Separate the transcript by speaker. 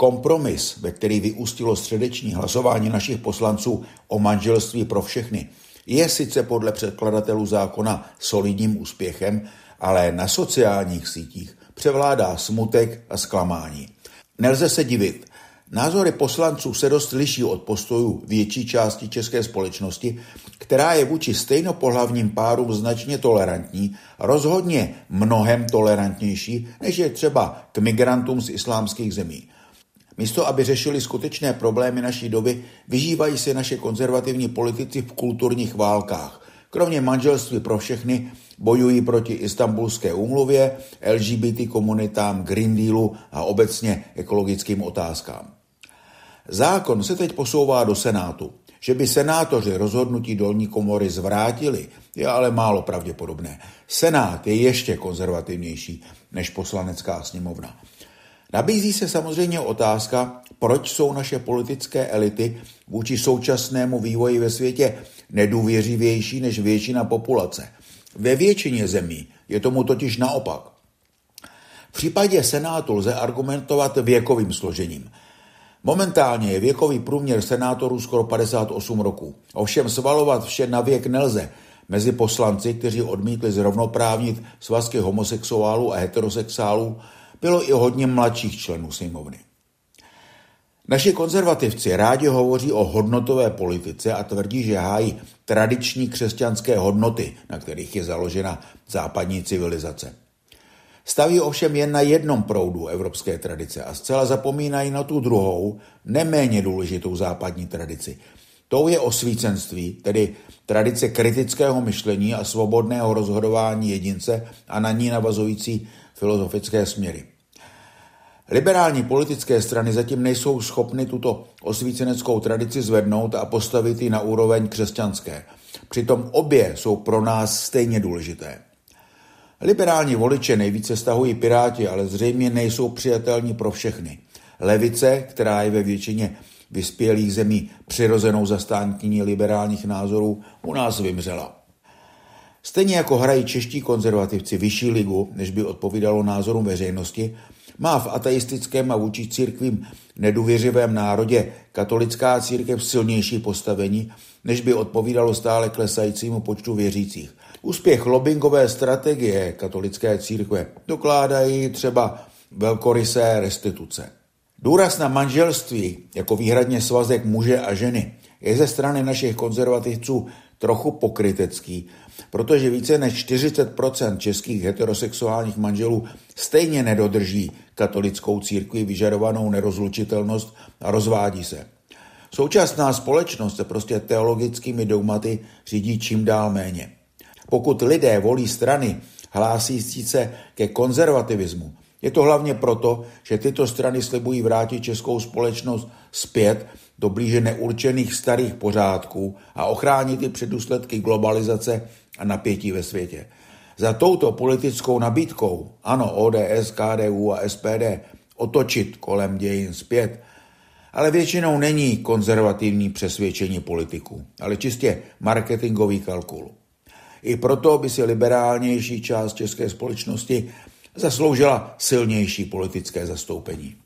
Speaker 1: Kompromis, ve který vyústilo středeční hlasování našich poslanců o manželství pro všechny, je sice podle předkladatelů zákona solidním úspěchem, ale na sociálních sítích převládá smutek a zklamání. Nelze se divit, Názory poslanců se dost liší od postojů větší části české společnosti, která je vůči stejnopohlavním párům značně tolerantní, rozhodně mnohem tolerantnější, než je třeba k migrantům z islámských zemí. Místo, aby řešili skutečné problémy naší doby, vyžívají se naše konzervativní politici v kulturních válkách. Kromě manželství pro všechny bojují proti istambulské úmluvě, LGBT komunitám, Green Dealu a obecně ekologickým otázkám. Zákon se teď posouvá do Senátu. Že by senátoři rozhodnutí dolní komory zvrátili, je ale málo pravděpodobné. Senát je ještě konzervativnější než poslanecká sněmovna. Nabízí se samozřejmě otázka, proč jsou naše politické elity vůči současnému vývoji ve světě nedůvěřivější než většina populace. Ve většině zemí je tomu totiž naopak. V případě Senátu lze argumentovat věkovým složením. Momentálně je věkový průměr senátorů skoro 58 roků. Ovšem svalovat vše na věk nelze. Mezi poslanci, kteří odmítli zrovnoprávnit svazky homosexuálů a heterosexuálů, bylo i hodně mladších členů sněmovny. Naši konzervativci rádi hovoří o hodnotové politice a tvrdí, že hájí tradiční křesťanské hodnoty, na kterých je založena západní civilizace. Staví ovšem jen na jednom proudu evropské tradice a zcela zapomínají na tu druhou, neméně důležitou západní tradici. Tou je osvícenství, tedy tradice kritického myšlení a svobodného rozhodování jedince a na ní navazující filozofické směry. Liberální politické strany zatím nejsou schopny tuto osvíceneckou tradici zvednout a postavit ji na úroveň křesťanské. Přitom obě jsou pro nás stejně důležité. Liberální voliče nejvíce stahují Piráti, ale zřejmě nejsou přijatelní pro všechny. Levice, která je ve většině vyspělých zemí přirozenou zastánkyní liberálních názorů, u nás vymřela. Stejně jako hrají čeští konzervativci vyšší ligu, než by odpovídalo názorům veřejnosti, má v ateistickém a vůči církvím nedůvěřivém národě katolická církev silnější postavení, než by odpovídalo stále klesajícímu počtu věřících. Úspěch lobbyingové strategie katolické církve dokládají třeba velkorysé restituce. Důraz na manželství jako výhradně svazek muže a ženy je ze strany našich konzervativců trochu pokrytecký, protože více než 40% českých heterosexuálních manželů stejně nedodrží katolickou církvi vyžadovanou nerozlučitelnost a rozvádí se. Současná společnost se prostě teologickými dogmaty řídí čím dál méně. Pokud lidé volí strany hlásící se ke konzervativismu, je to hlavně proto, že tyto strany slibují vrátit českou společnost zpět do blíže neurčených starých pořádků a ochránit i před důsledky globalizace a napětí ve světě. Za touto politickou nabídkou, ano, ODS, KDU a SPD, otočit kolem dějin zpět, ale většinou není konzervativní přesvědčení politiků, ale čistě marketingový kalkul. I proto by si liberálnější část české společnosti zasloužila silnější politické zastoupení.